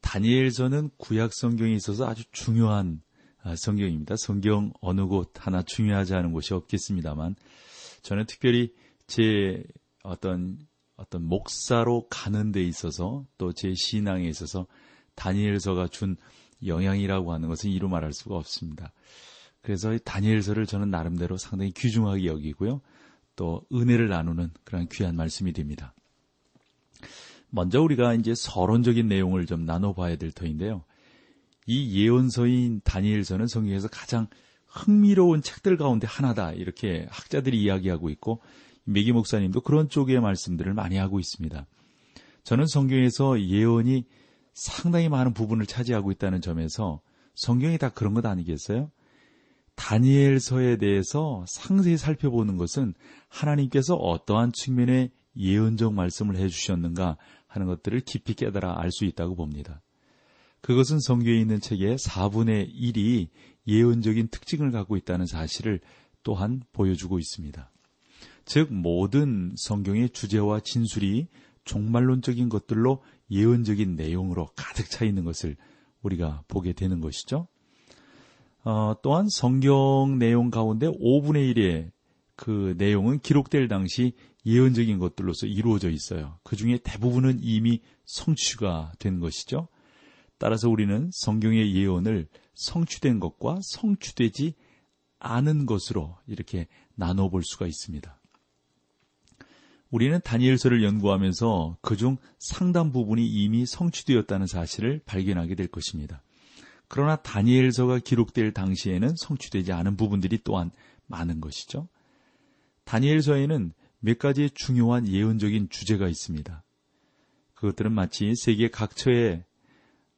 다니엘서는 구약 성경에 있어서 아주 중요한 아, 성경입니다. 성경 어느 곳 하나 중요하지 않은 곳이 없겠습니다만 저는 특별히 제 어떤 어떤 목사로 가는 데 있어서 또 제 신앙에 있어서 다니엘서가 준 영향이라고 하는 것은 이루 말할 수가 없습니다. 그래서 다니엘서를 저는 나름대로 상당히 귀중하게 여기고요. 또 은혜를 나누는 그런 귀한 말씀이 됩니다. 먼저 우리가 이제 서론적인 내용을 좀 나눠봐야 될 터인데요. 이 예언서인 다니엘서는 성경에서 가장 흥미로운 책들 가운데 하나다 이렇게 학자들이 이야기하고 있고 메기 목사님도 그런 쪽의 말씀들을 많이 하고 있습니다. 저는 성경에서 예언이 상당히 많은 부분을 차지하고 있다는 점에서 성경이 다 그런 것 아니겠어요? 다니엘서에 대해서 상세히 살펴보는 것은 하나님께서 어떠한 측면의 예언적 말씀을 해주셨는가 하는 것들을 깊이 깨달아 알 수 있다고 봅니다. 그것은 성경에 있는 책의 4분의 1이 예언적인 특징을 갖고 있다는 사실을 또한 보여주고 있습니다. 즉, 모든 성경의 주제와 진술이 종말론적인 것들로 예언적인 내용으로 가득 차 있는 것을 우리가 보게 되는 것이죠. 어, 또한 성경 내용 가운데 5분의 1의 그 내용은 기록될 당시 예언적인 것들로서 이루어져 있어요. 그 중에 대부분은 이미 성취가 된 것이죠. 따라서 우리는 성경의 예언을 성취된 것과 성취되지 않은 것으로 이렇게 나눠볼 수가 있습니다. 우리는 다니엘서를 연구하면서 그중 상당 부분이 이미 성취되었다는 사실을 발견하게 될 것입니다. 그러나 다니엘서가 기록될 당시에는 성취되지 않은 부분들이 또한 많은 것이죠. 다니엘서에는 몇 가지의 중요한 예언적인 주제가 있습니다. 그것들은 마치 세계 각처에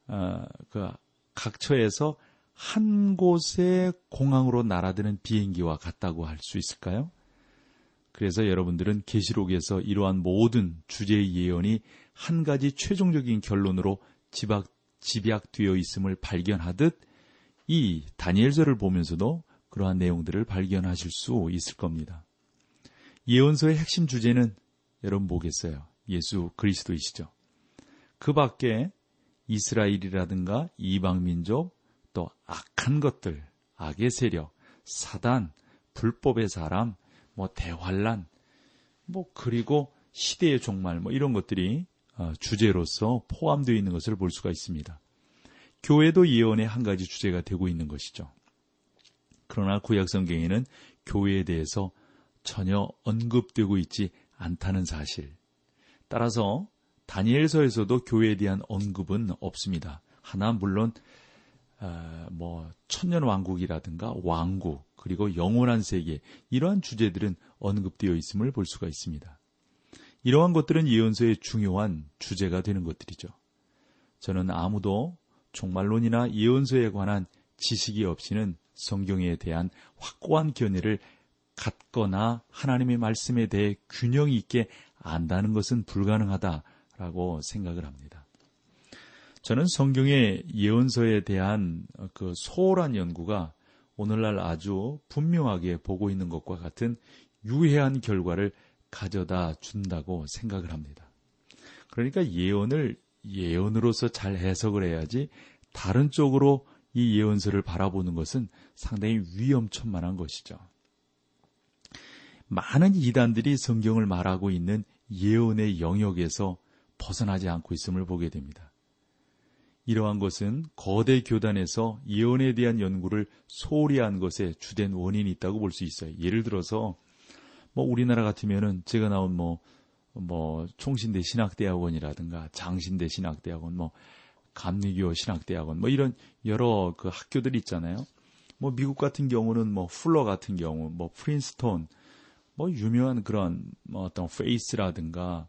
어, 그 각처에서 한 곳의 공항으로 날아드는 비행기와 같다고 할 수 있을까요? 그래서 여러분들은 계시록에서 이러한 모든 주제의 예언이 한 가지 최종적인 결론으로 집약, 집약되어 있음을 발견하듯 이 다니엘서를 보면서도 그러한 내용들을 발견하실 수 있을 겁니다. 예언서의 핵심 주제는 여러분 뭐겠어요? 예수 그리스도이시죠. 그 밖에 이스라엘이라든가 이방민족, 또 악한 것들, 악의 세력, 사단, 불법의 사람, 뭐 대환란, 뭐 그리고 시대의 종말 뭐 이런 것들이 어, 주제로서 포함되어 있는 것을 볼 수가 있습니다. 교회도 예언의 한 가지 주제가 되고 있는 것이죠. 그러나 구약 성경에는 교회에 대해서 전혀 언급되고 있지 않다는 사실. 따라서 다니엘서에서도 교회에 대한 언급은 없습니다. 하나 물론 어, 뭐 천년 왕국이라든가 왕국 그리고 영원한 세계 이러한 주제들은 언급되어 있음을 볼 수가 있습니다. 이러한 것들은 예언서의 중요한 주제가 되는 것들이죠. 저는 아무도 종말론이나 예언서에 관한 지식이 없이는 성경에 대한 확고한 견해를 갖거나 하나님의 말씀에 대해 균형 있게 안다는 것은 불가능하다라고 생각을 합니다. 저는 성경의 예언서에 대한 그 소홀한 연구가 오늘날 아주 분명하게 보고 있는 것과 같은 유해한 결과를 가져다 준다고 생각을 합니다. 그러니까 예언을 예언으로서 잘 해석을 해야지 다른 쪽으로 이 예언서를 바라보는 것은 상당히 위험천만한 것이죠. 많은 이단들이 성경을 말하고 있는 예언의 영역에서 벗어나지 않고 있음을 보게 됩니다. 이러한 것은 거대 교단에서 예언에 대한 연구를 소홀히 한 것에 주된 원인이 있다고 볼 수 있어요. 예를 들어서 뭐 우리나라 같으면은 제가 나온 뭐, 뭐 총신대 신학대학원이라든가 장신대 신학대학원, 뭐 감리교 신학대학원, 뭐 이런 여러 그 학교들 있잖아요. 뭐 미국 같은 경우는 뭐 풀러 같은 경우, 뭐 프린스톤, 뭐 유명한 그런 뭐 어떤 페이스라든가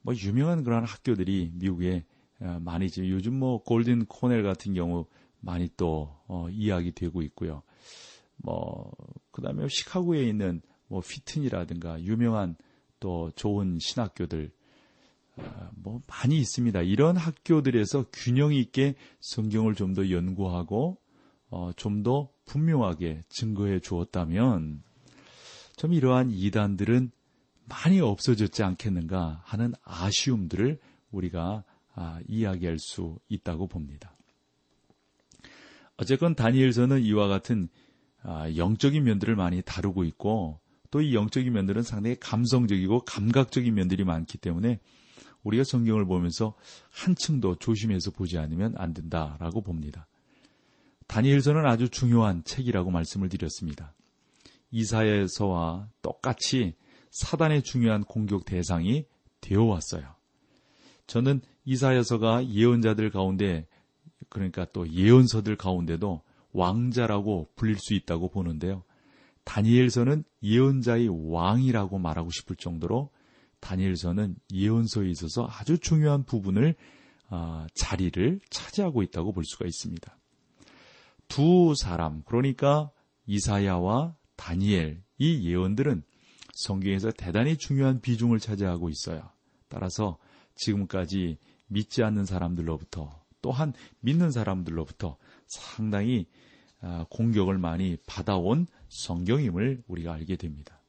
뭐 유명한 그런 학교들이 미국에 어, 많이 지금 요즘 뭐 골든 코넬 같은 경우 많이 또 어, 이야기 되고 있고요. 뭐 그다음에 시카고에 있는 뭐 피튼이라든가 유명한 또 좋은 신학교들 어, 뭐 많이 있습니다. 이런 학교들에서 균형 있게 성경을 좀 더 연구하고 어, 좀 더 분명하게 증거해 주었다면 좀 이러한 이단들은 많이 없어졌지 않겠는가 하는 아쉬움들을 우리가 아, 이야기할 수 있다고 봅니다. 어쨌건 다니엘서는 이와 같은 아, 영적인 면들을 많이 다루고 있고 또 이 영적인 면들은 상당히 감성적이고 감각적인 면들이 많기 때문에 우리가 성경을 보면서 한층 더 조심해서 보지 않으면 안 된다라고 봅니다. 다니엘서는 아주 중요한 책이라고 말씀을 드렸습니다. 이사야서와 똑같이 사단의 중요한 공격 대상이 되어 왔어요. 저는 이사야서가 예언자들 가운데 그러니까 또 예언서들 가운데도 왕자라고 불릴 수 있다고 보는데요. 다니엘서는 예언자의 왕이라고 말하고 싶을 정도로 다니엘서는 예언서에 있어서 아주 중요한 부분을 아, 자리를 차지하고 있다고 볼 수가 있습니다. 두 사람 그러니까 이사야와 다니엘 이 예언들은 성경에서 대단히 중요한 비중을 차지하고 있어요. 따라서 지금까지 믿지 않는 사람들로부터 또한 믿는 사람들로부터 상당히 아, 공격을 많이 받아온 성경임을 우리가 알게 됩니다.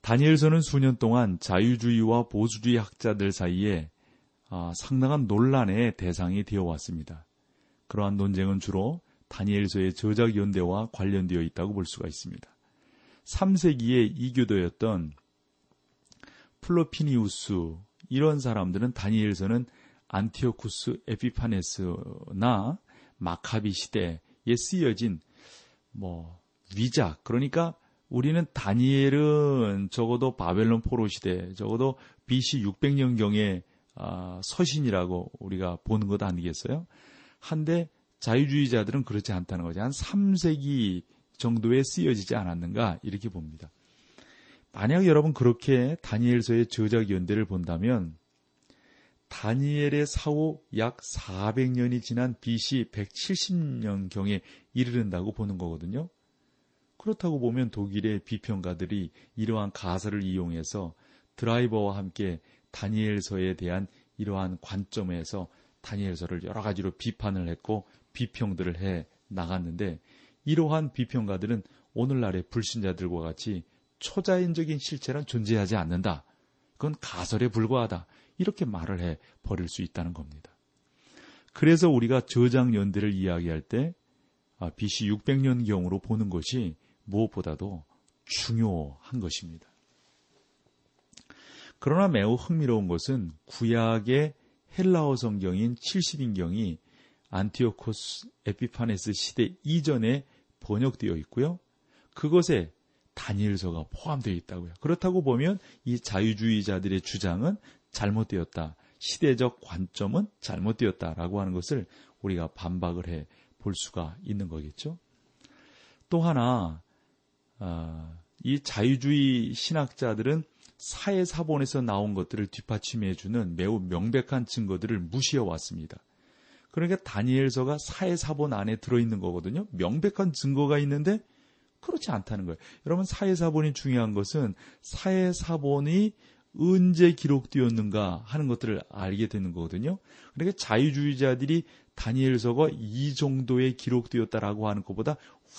다니엘서는 수년 동안 자유주의와 보수주의 학자들 사이에 아, 상당한 논란의 대상이 되어 왔습니다. 그러한 논쟁은 주로 다니엘서의 저작 연대와 관련되어 있다고 볼 수가 있습니다. 3세기의 이교도였던 포르피리우스 이런 사람들은 다니엘서는 안티오쿠스 에피파네스나 마카비 시대에 쓰여진 뭐 위작 그러니까 우리는 다니엘은 적어도 바벨론 포로 시대 적어도 BC 600년경의 아, 서신이라고 우리가 보는 것 아니겠어요? 한데 자유주의자들은 그렇지 않다는 거죠. 한 3세기 정도에 쓰여지지 않았는가 이렇게 봅니다. 만약 여러분 그렇게 다니엘서의 저작 연대를 본다면 다니엘의 사후 약 400년이 지난 BC 170년경에 이르른다고 보는 거거든요. 그렇다고 보면 독일의 비평가들이 이러한 가설을 이용해서 드라이버와 함께 다니엘서에 대한 이러한 관점에서 다니엘서를 여러 가지로 비판을 했고 비평들을 해 나갔는데 이러한 비평가들은 오늘날의 불신자들과 같이 초자연적인 실체는 존재하지 않는다. 그건 가설에 불과하다. 이렇게 말을 해 버릴 수 있다는 겁니다. 그래서 우리가 저장 연대를 이야기할 때 BC 600년경으로 보는 것이 무엇보다도 중요한 것입니다. 그러나 매우 흥미로운 것은 구약의 헬라어 성경인 70인경이 안티오코스 에피파네스 시대 이전에 번역되어 있고요. 그것에 다니엘서가 포함되어 있다고요. 그렇다고 보면 이 자유주의자들의 주장은 잘못되었다. 시대적 관점은 잘못되었다라고 하는 것을 우리가 반박을 해 볼 수가 있는 거겠죠. 또 하나 어, 이 자유주의 신학자들은 사회사본에서 나온 것들을 뒷받침해주는 매우 명백한 증거들을 무시해 왔습니다. 그러니까 다니엘서가 사회사본 안에 들어있는 거거든요. 명백한 증거가 있는데 그렇지 않다는 거예요. 여러분 사회사본이 중요한 것은 사회사본이 언제 기록되었는가 하는 것들을 알게 되는 거거든요. 그러니까 자유주의자들이 다니엘서가 이 정도에 기록되었다라고 하는 것보다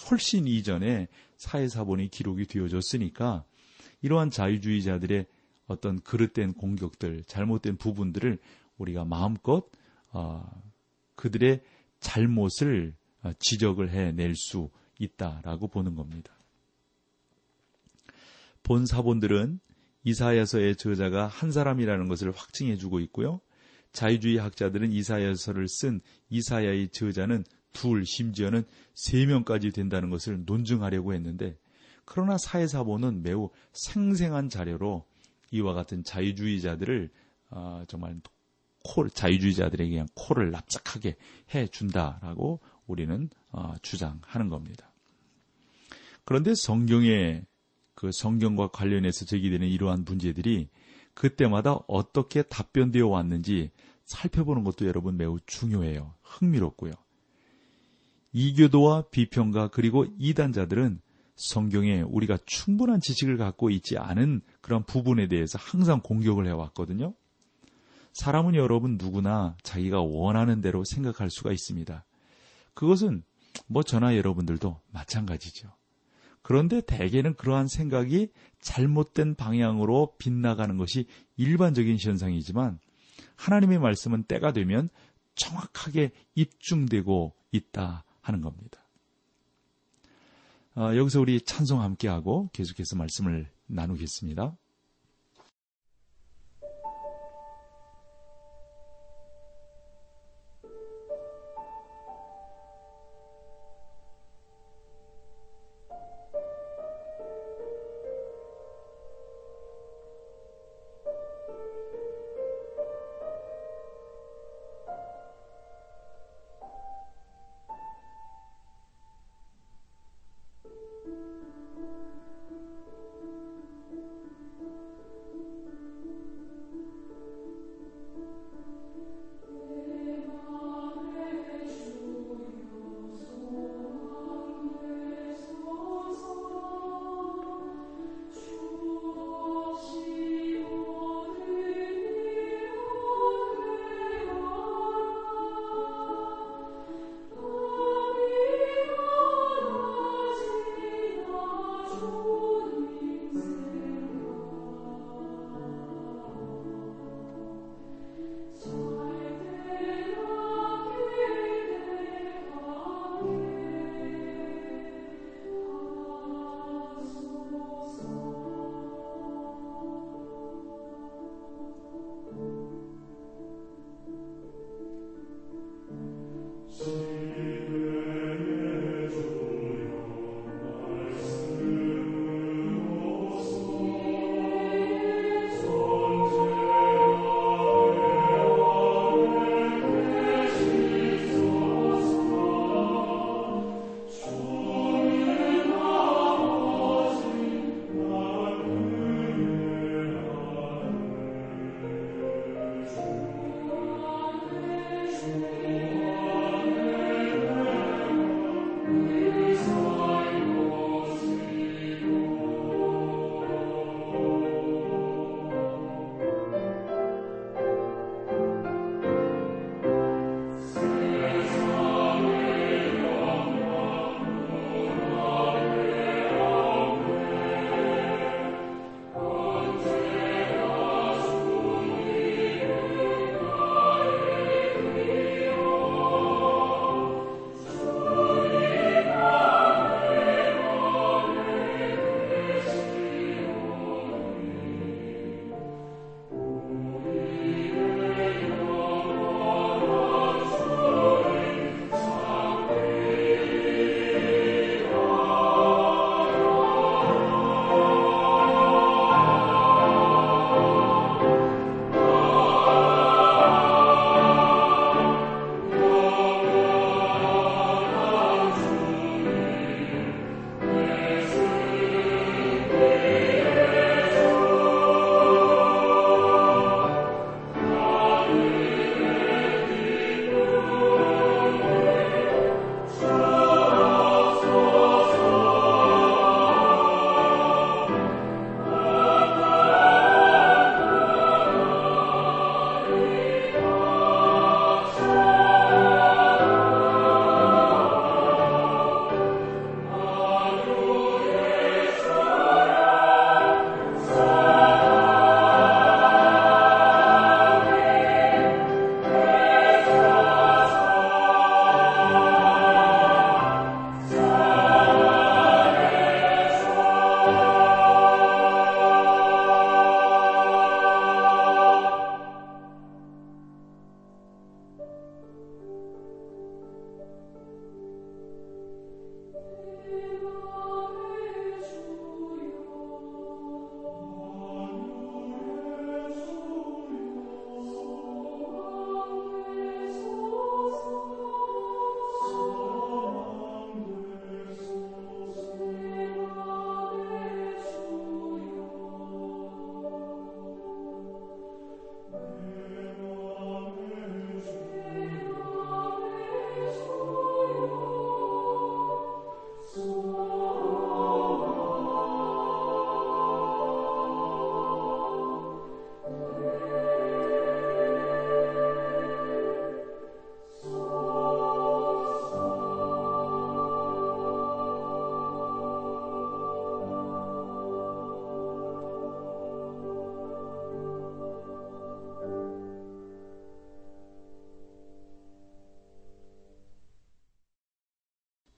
훨씬 이전에 사회사본이 기록이 되어졌으니까 이러한 자유주의자들의 어떤 그릇된 공격들, 잘못된 부분들을 우리가 마음껏 어, 그들의 잘못을 어, 지적을 해낼 수 있다라고 보는 겁니다. 본 사본들은 이사야서의 저자가 한 사람이라는 것을 확증해 주고 있고요. 자유주의 학자들은 이사야서를 쓴 이사야의 저자는 둘, 심지어는 세 명까지 된다는 것을 논증하려고 했는데, 그러나 사회사본은 매우 생생한 자료로 이와 같은 자유주의자들을 어, 정말 코, 자유주의자들에게 그냥 코를 납작하게 해 준다라고 우리는 어, 주장하는 겁니다. 그런데 성경에 그 성경과 관련해서 제기되는 이러한 문제들이 그때마다 어떻게 답변되어 왔는지 살펴보는 것도 여러분 매우 중요해요. 흥미롭고요. 이교도와 비평가 그리고 이단자들은 성경에 우리가 충분한 지식을 갖고 있지 않은 그런 부분에 대해서 항상 공격을 해왔거든요. 사람은 여러분 누구나 자기가 원하는 대로 생각할 수가 있습니다. 그것은 뭐 저나 여러분들도 마찬가지죠. 그런데 대개는 그러한 생각이 잘못된 방향으로 빗나가는 것이 일반적인 현상이지만 하나님의 말씀은 때가 되면 정확하게 입증되고 있다 하는 겁니다. 어, 여기서 우리 찬송 함께하고 계속해서 말씀을 나누겠습니다.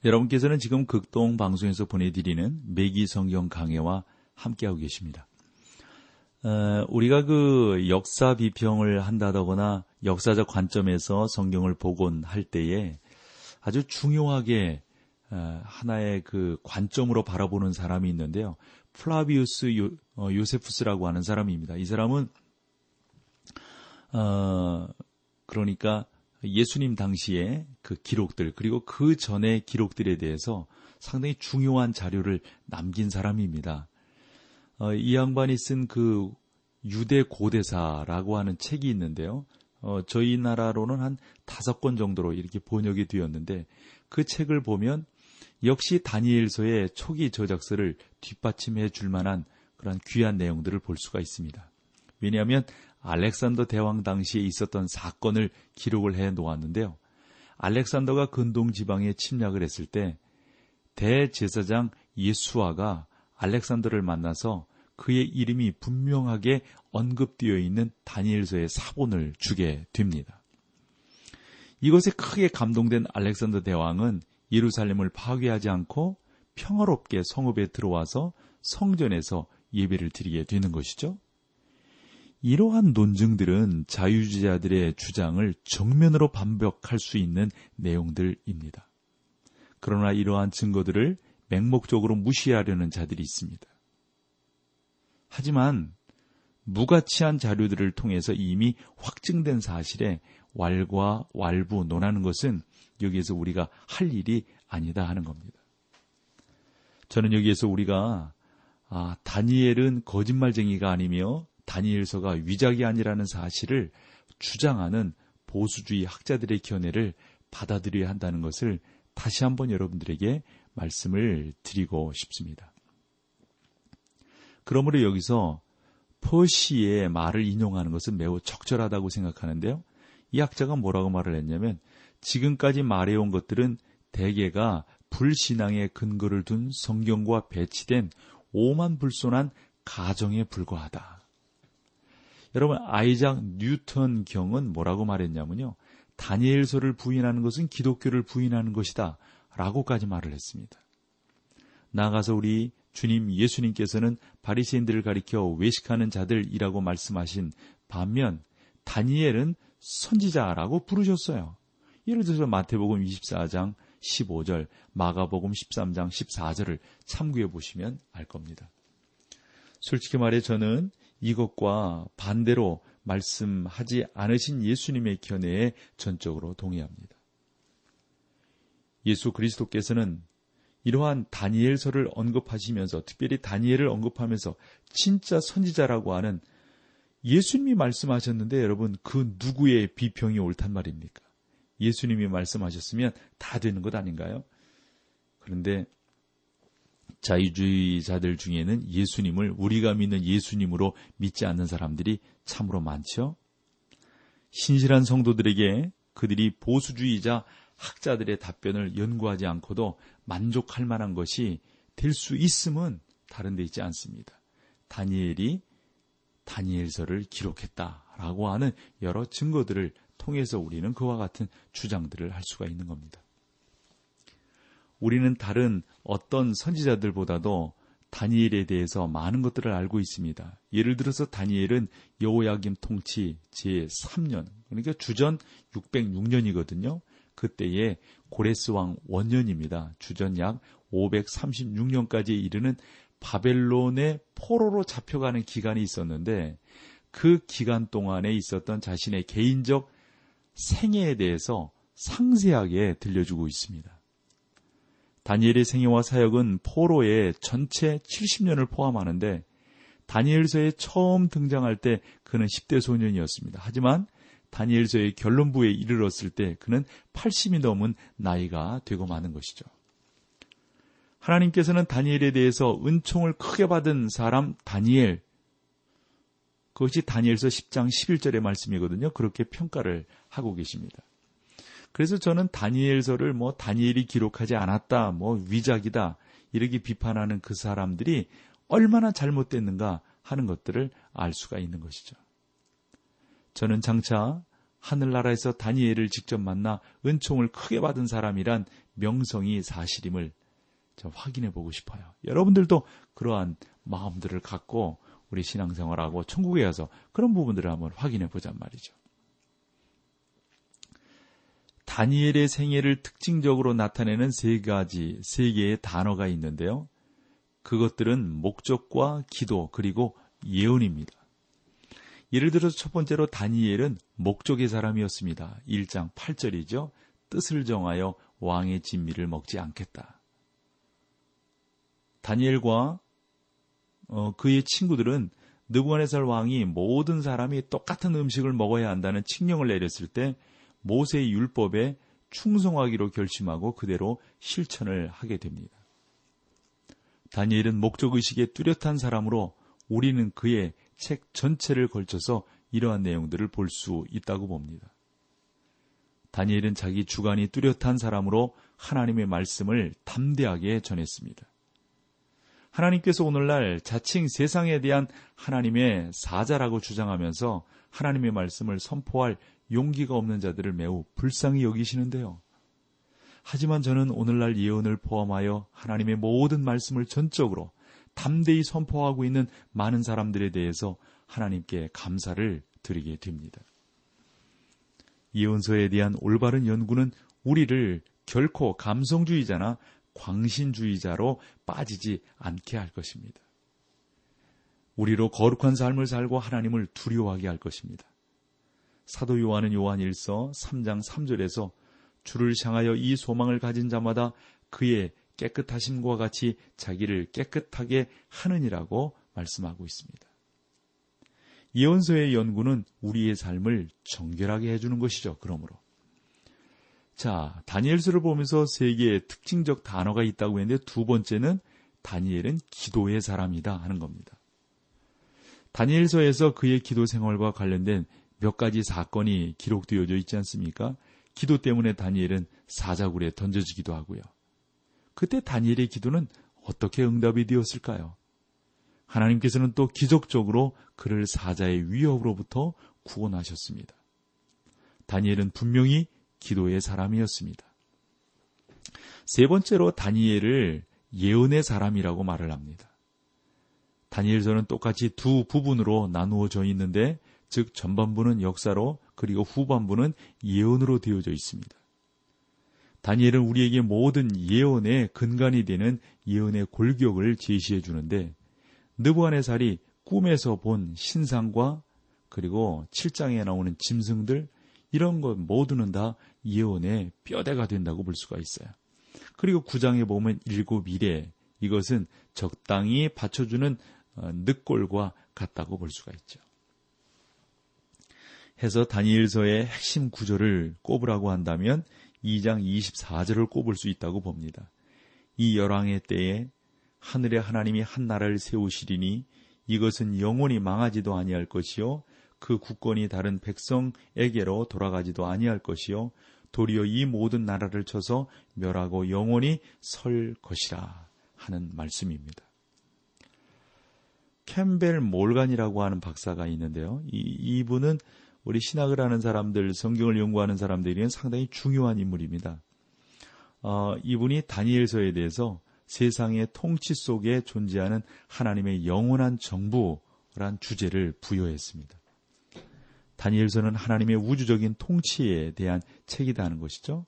여러분께서는 지금 극동 방송에서 보내드리는 매기 성경 강해와 함께하고 계십니다. 어, 우리가 그 역사 비평을 한다거나 역사적 관점에서 성경을 보곤 할 때에 아주 중요하게 어, 하나의 그 관점으로 바라보는 사람이 있는데요. 플라비우스 요, 어, 요세푸스라고 하는 사람입니다. 이 사람은 어, 그러니까 예수님 당시의 그 기록들 그리고 그 전의 기록들에 대해서 상당히 중요한 자료를 남긴 사람입니다. 어, 이 양반이 쓴 그 유대 고대사라고 하는 책이 있는데요. 어, 저희 나라로는 한 다섯 권 정도로 이렇게 번역이 되었는데 그 책을 보면 역시 다니엘서의 초기 저작서를 뒷받침해 줄 만한 그런 귀한 내용들을 볼 수가 있습니다. 왜냐하면 알렉산더 대왕 당시에 있었던 사건을 기록을 해 놓았는데요. 알렉산더가 근동 지방에 침략을 했을 때 대제사장 예수아가 알렉산더를 만나서 그의 이름이 분명하게 언급되어 있는 다니엘서의 사본을 주게 됩니다. 이것에 크게 감동된 알렉산더 대왕은 예루살렘을 파괴하지 않고 평화롭게 성읍에 들어와서 성전에서 예배를 드리게 되는 것이죠. 이러한 논증들은 자유주의자들의 주장을 정면으로 반박할 수 있는 내용들입니다. 그러나 이러한 증거들을 맹목적으로 무시하려는 자들이 있습니다. 하지만 무가치한 자료들을 통해서 이미 확증된 사실에 왈과 왈부 논하는 것은 여기에서 우리가 할 일이 아니다 하는 겁니다. 저는 여기에서 우리가 아, 다니엘은 거짓말쟁이가 아니며 다니엘서가 위작이 아니라는 사실을 주장하는 보수주의 학자들의 견해를 받아들여야 한다는 것을 다시 한번 여러분들에게 말씀을 드리고 싶습니다. 그러므로 여기서 퍼시의 말을 인용하는 것은 매우 적절하다고 생각하는데요. 이 학자가 뭐라고 말을 했냐면 지금까지 말해온 것들은 대개가 불신앙의 근거를 둔 성경과 배치된 오만 불손한 가정에 불과하다. 여러분 아이작 뉴턴 경은 뭐라고 말했냐면요. 다니엘서를 부인하는 것은 기독교를 부인하는 것이다. 라고까지 말을 했습니다. 나아가서 우리 주님 예수님께서는 바리새인들을 가리켜 외식하는 자들이라고 말씀하신 반면 다니엘은 선지자라고 부르셨어요. 예를 들어서 마태복음 24장 15절, 마가복음 13장 14절을 참고해 보시면 알 겁니다. 솔직히 말해 저는 이것과 반대로 말씀하지 않으신 예수님의 견해에 전적으로 동의합니다. 예수 그리스도께서는 이러한 다니엘서를 언급하시면서 특별히 다니엘을 언급하면서 진짜 선지자라고 하는 예수님이 말씀하셨는데 여러분 그 누구의 비평이 옳단 말입니까? 예수님이 말씀하셨으면 다 되는 것 아닌가요? 그런데 자유주의자들 중에는 예수님을 우리가 믿는 예수님으로 믿지 않는 사람들이 참으로 많죠. 신실한 성도들에게 그들이 보수주의자 학자들의 답변을 연구하지 않고도 만족할 만한 것이 될 수 있음은 다른 데 있지 않습니다. 다니엘이 다니엘서를 기록했다라고 하는 여러 증거들을 통해서 우리는 그와 같은 주장들을 할 수가 있는 겁니다. 우리는 다른 어떤 선지자들보다도 다니엘에 대해서 많은 것들을 알고 있습니다. 예를 들어서 다니엘은 여호야김 통치 제3년, 그러니까 주전 606년이거든요. 그때의 고레스 왕 원년입니다. 주전 약 536년까지 이르는 바벨론의 포로로 잡혀가는 기간이 있었는데 그 기간 동안에 있었던 자신의 개인적 생애에 대해서 상세하게 들려주고 있습니다. 다니엘의 생애와 사역은 포로의 전체 70년을 포함하는데 다니엘서에 처음 등장할 때 그는 10대 소년이었습니다. 하지만 다니엘서의 결론부에 이르렀을 때 그는 80이 넘은 나이가 되고 마는 것이죠. 하나님께서는 다니엘에 대해서 은총을 크게 받은 사람 다니엘 그것이 다니엘서 10장 11절의 말씀이거든요. 그렇게 평가를 하고 계십니다. 그래서 저는 다니엘서를 뭐 다니엘이 기록하지 않았다, 뭐 위작이다, 이렇게 비판하는 그 사람들이 얼마나 잘못됐는가 하는 것들을 알 수가 있는 것이죠. 저는 장차 하늘나라에서 다니엘을 직접 만나 은총을 크게 받은 사람이란 명성이 사실임을 확인해 보고 싶어요. 여러분들도 그러한 마음들을 갖고 우리 신앙생활하고 천국에 가서 그런 부분들을 한번 확인해 보잔 말이죠. 다니엘의 생애를 특징적으로 나타내는 세 가지, 세 개의 단어가 있는데요. 그것들은 목적과 기도, 그리고 예언입니다. 예를 들어서 첫 번째로 다니엘은 목적의 사람이었습니다. 1장 8절이죠. 뜻을 정하여 왕의 진미를 먹지 않겠다. 다니엘과 어, 그의 친구들은 느부갓네살 왕이 모든 사람이 똑같은 음식을 먹어야 한다는 칙령을 내렸을 때 모세의 율법에 충성하기로 결심하고 그대로 실천을 하게 됩니다. 다니엘은 목적의식에 뚜렷한 사람으로 우리는 그의 책 전체를 걸쳐서 이러한 내용들을 볼 수 있다고 봅니다. 다니엘은 자기 주관이 뚜렷한 사람으로 하나님의 말씀을 담대하게 전했습니다. 하나님께서 오늘날 자칭 세상에 대한 하나님의 사자라고 주장하면서 하나님의 말씀을 선포할 용기가 없는 자들을 매우 불쌍히 여기시는데요. 하지만 저는 오늘날 예언을 포함하여 하나님의 모든 말씀을 전적으로 담대히 선포하고 있는 많은 사람들에 대해서 하나님께 감사를 드리게 됩니다. 예언서에 대한 올바른 연구는 우리를 결코 감성주의자나 광신주의자로 빠지지 않게 할 것입니다. 우리로 거룩한 삶을 살고 하나님을 두려워하게 할 것입니다. 사도 요한은 요한 1서 3장 3절에서 주를 향하여 이 소망을 가진 자마다 그의 깨끗하심과 같이 자기를 깨끗하게 하느니라고 말씀하고 있습니다. 예언서의 연구는 우리의 삶을 정결하게 해주는 것이죠. 그러므로 자, 다니엘서를 보면서 세 개의 특징적 단어가 있다고 했는데 두 번째는 다니엘은 기도의 사람이다 하는 겁니다. 다니엘서에서 그의 기도 생활과 관련된 몇 가지 사건이 기록되어져 있지 않습니까? 기도 때문에 다니엘은 사자굴에 던져지기도 하고요. 그때 다니엘의 기도는 어떻게 응답이 되었을까요? 하나님께서는 또 기적적으로 그를 사자의 위협으로부터 구원하셨습니다. 다니엘은 분명히 기도의 사람이었습니다. 세 번째로 다니엘을 예언의 사람이라고 말을 합니다. 다니엘서는 똑같이 두 부분으로 나누어져 있는데 즉 전반부는 역사로 그리고 후반부는 예언으로 되어져 있습니다. 다니엘은 우리에게 모든 예언의 근간이 되는 예언의 골격을 제시해 주는데 느부갓네살이 꿈에서 본 신상과 그리고 7장에 나오는 짐승들 이런 것 모두는 다 예언의 뼈대가 된다고 볼 수가 있어요. 그리고 9장에 보면 일곱 이래 이것은 적당히 받쳐주는 어, 늑골과 같다고 볼 수가 있죠. 해서 다니엘서의 핵심 구절을 꼽으라고 한다면 2장 24절을 꼽을 수 있다고 봅니다. 이 열왕의 때에 하늘의 하나님이 한 나라를 세우시리니 이것은 영원히 망하지도 아니할 것이요 그 국권이 다른 백성에게로 돌아가지도 아니할 것이요 도리어 이 모든 나라를 쳐서 멸하고 영원히 설 것이라 하는 말씀입니다. 캠벨 몰간이라고 하는 박사가 있는데요. 이, 이분은 우리 신학을 하는 사람들, 성경을 연구하는 사람들에게는 상당히 중요한 인물입니다. 어, 이분이 다니엘서에 대해서 세상의 통치 속에 존재하는 하나님의 영원한 정부란 주제를 부여했습니다. 다니엘서는 하나님의 우주적인 통치에 대한 책이다 하는 것이죠.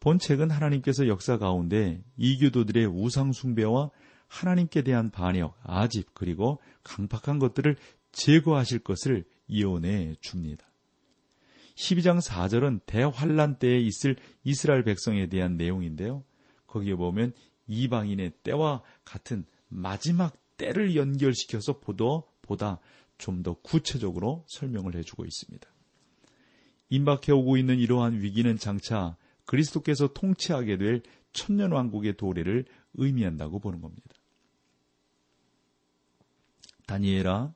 본 책은 하나님께서 역사 가운데 이교도들의 우상숭배와 하나님께 대한 반역, 아집, 그리고 강팍한 것들을 제거하실 것을 예언해 줍니다. 12장 4절은 대환란 때에 있을 이스라엘 백성에 대한 내용인데요. 거기에 보면 이방인의 때와 같은 마지막 때를 연결시켜서 보도 보다 좀 더 구체적으로 설명을 해주고 있습니다. 임박해오고 있는 이러한 위기는 장차 그리스도께서 통치하게 될 천년왕국의 도래를 의미한다고 보는 겁니다. 다니엘아,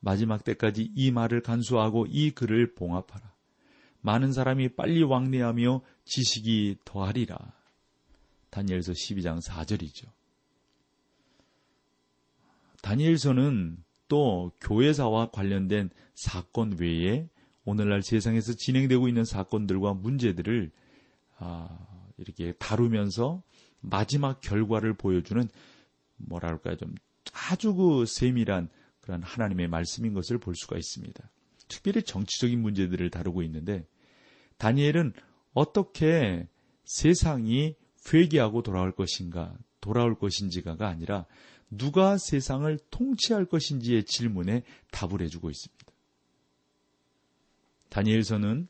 마지막 때까지 이 말을 간수하고 이 글을 봉합하라. 많은 사람이 빨리 왕래하며 지식이 더하리라. 다니엘서 12장 4절이죠. 다니엘서는 또 교회사와 관련된 사건 외에 오늘날 세상에서 진행되고 있는 사건들과 문제들을 아, 이렇게 다루면서 마지막 결과를 보여주는 뭐랄까요 좀 아주 그 세밀한 그런 하나님의 말씀인 것을 볼 수가 있습니다. 특별히 정치적인 문제들을 다루고 있는데 다니엘은 어떻게 세상이 회개하고 돌아올 것인가, 돌아올 것인지가가 아니라 누가 세상을 통치할 것인지의 질문에 답을 해주고 있습니다. 다니엘서는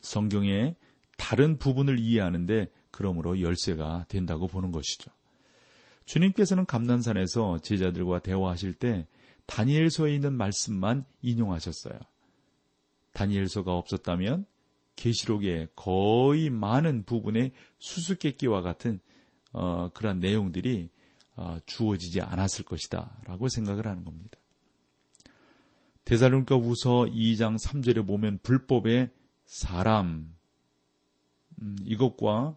성경의 다른 부분을 이해하는데 그러므로 열쇠가 된다고 보는 것이죠. 주님께서는 감난산에서 제자들과 대화하실 때 다니엘서에 있는 말씀만 인용하셨어요. 다니엘서가 없었다면 계시록의 거의 많은 부분의 수수께끼와 같은 어, 그런 내용들이 어, 주어지지 않았을 것이다라고 생각을 하는 겁니다. 대살론가 우서 2장 3절에 보면 불법의 사람 음, 이것과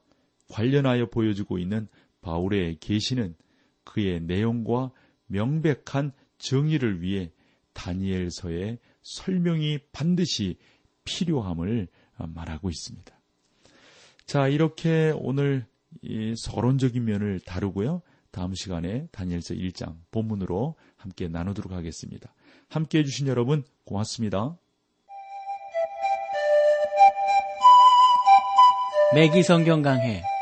관련하여 보여주고 있는 바울의 계시는 그의 내용과 명백한 정의를 위해 다니엘서의 설명이 반드시 필요함을 말하고 있습니다. 자, 이렇게 오늘 이 서론적인 면을 다루고요. 다음 시간에 다니엘서 1장 본문으로 함께 나누도록 하겠습니다. 함께 해주신 여러분 고맙습니다. 매기 성경 강해